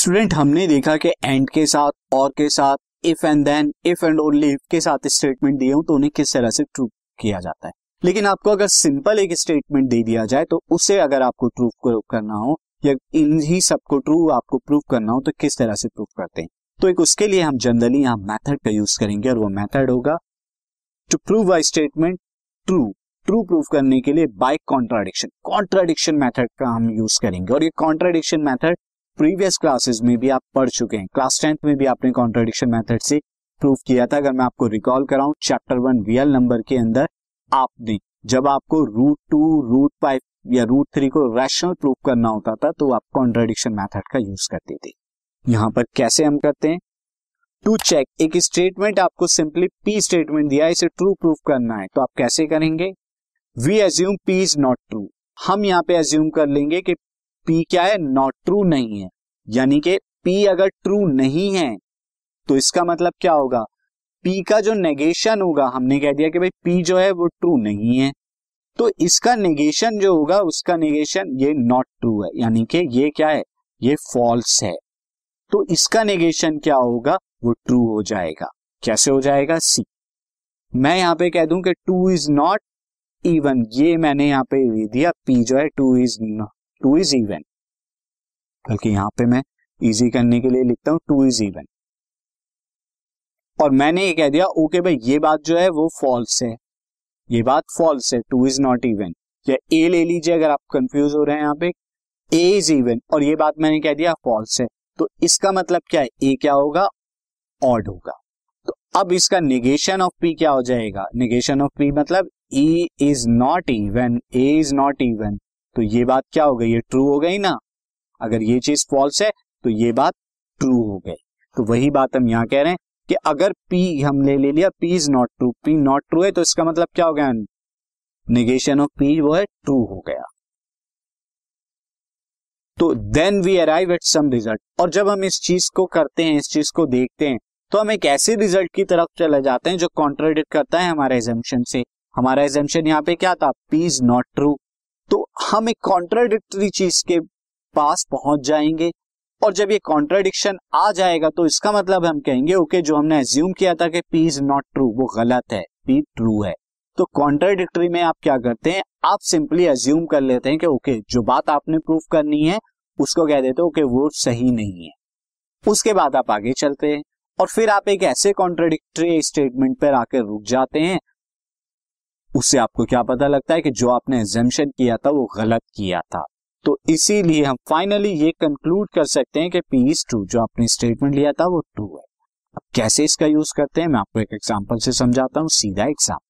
Student हमने देखा कि एंड के साथ और के साथ if and then if and only if के साथ स्टेटमेंट दिए हो तो उन्हें किस तरह से ट्रू किया जाता है। लेकिन आपको अगर सिंपल एक स्टेटमेंट दे दिया जाए तो उसे अगर आपको प्रूफ करना हो, या इन ही सबको ट्रू आपको प्रूफ करना हो तो किस तरह से प्रूफ करते हैं? तो एक उसके लिए हम जनरली यहाँ मेथड का यूज़ करेंगे, और वो मेथड होगा to prove a statement true true proof करने के लिए बाय कॉन्ट्राडिक्शन कॉन्ट्राडिक्शन मेथड का हम यूज़ करेंगे, और ये कॉन्ट्राडिक्शन मेथड प्रीवियस क्लासेस में भी आप पढ़ चुके हैं। क्लास टेंथ में भी आपने कॉन्ट्राडिक्शन मेथड से प्रूफ किया था। अगर मैं आपको रिकॉल कराऊं चैप्टर वन रियल नंबर के अंदर आपने जब आपको रूट टू रूट फाइव या रूट थ्री को रैशनल प्रूफ करना होता था तो आप कॉन्ट्राडिक्शन मेथड का यूज़ करते थे। यहाँ पर कैसे हम करते हैं? टू चेक एक स्टेटमेंट आपको सिंपली पी स्टेटमेंट दिया इसे ट्रू प्रूफ करना है। तो आप कैसे करेंगे? We assume P is not true हम यहाँ पे एज्यूम कर लेंगे कि पी क्या है? नॉट ट्रू नहीं है। यानी कि पी अगर ट्रू नहीं है तो इसका मतलब क्या होगा? पी का जो नेगेशन होगा, हमने कह दिया कि भाई पी जो है वो ट्रू नहीं है। तो इसका नेगेशन जो होगा, उसका नेगेशन ये नॉट ट्रू है। यानी कि ये क्या है? ये फॉल्स है। तो इसका नेगेशन क्या होगा? वो ट्रू हो जाएगा। कैसे हो जाएगा? सी मैं यहाँ पे कह दूँ कि टू इज़ नॉट इवन ये मैंने यहाँ पे दिया, पी जो है two is two is even. बल्कि यहाँ पे मैं इजी करने के लिए लिखता हूँ टू इज़ इवन। और मैंने ये कह दिया, ओके okay भाई, ये बात जो है वो फॉल्स है। ये बात फॉल्स है, टू इज़ नॉट इवन। या ए ले लीजिए अगर आप कंफ्यूज हो रहे हैं यहाँ पे। ए इज़ इवन, और ये बात मैंने कह दिया फॉल्स है। तो इसका मतलब क्या है? ए क्या होगा? ऑड होगा। तो अब इसका निगेशन ऑफ़ पी क्या हो जाएगा? निगेशन ऑफ़ पी मतलब E is not even A is not even तो ये बात क्या हो गई? ये ट्रू हो गई ना? अगर ये चीज़ फॉल्स है तो ये बात ट्रू हो गई। तो वही बात हम यहाँ कह रहे हैं कि अगर पी हम ले लिया P is not true P not true है तो इसका मतलब क्या हो गया? निगेशन ऑफ़ पी वो है ट्रू हो गया। तो then we arrive at some result और जब हम इस चीज़ को करते हैं, इस चीज़ को देखते हैं तो हम एक ऐसे रिज़ल्ट की तरफ़ चले जाते हैं जो कॉन्ट्रोडिक्ट करता है हमारे एजेंशन से। हमारा एजेंशन यहाँ पे क्या था? पी इज़ नॉट ट्रू हम एक कॉन्ट्राडिक्टरी चीज़ के पास पहुँच जाएँगे। और जब ये कॉन्ट्राडिक्शन आ जाएगा तो इसका मतलब हम कहेंगे ओके okay, जो हमने एज्यूम किया था कि पी इज़ नॉट ट्रू वो गलत है पी ट्रू है। तो कॉन्ट्राडिक्टरी में आप क्या करते हैं? आप सिंपली एज्यूम कर लेते हैं कि ओके okay, जो बात आपने प्रूफ करनी है उसको कह देते ओके वो सही नहीं है। उसके बाद आप आगे चलते हैं और फिर आप एक ऐसे कॉन्ट्राडिक्टरी स्टेटमेंट पर आकर रुक जाते हैं उससे आपको क्या पता लगता है कि जो आपने एग्जेम्पन किया था, वो गलत किया था। तो इसीलिए हम फाइनली ये कंक्लूड कर सकते हैं कि पी इज़ ट्रू जो आपने स्टेटमेंट लिया था, वो ट्रू है। अब कैसे इसका यूज़ करते हैं, मैं आपको एक एग्ज़ाम्पल से समझाता हूँ, सीधा example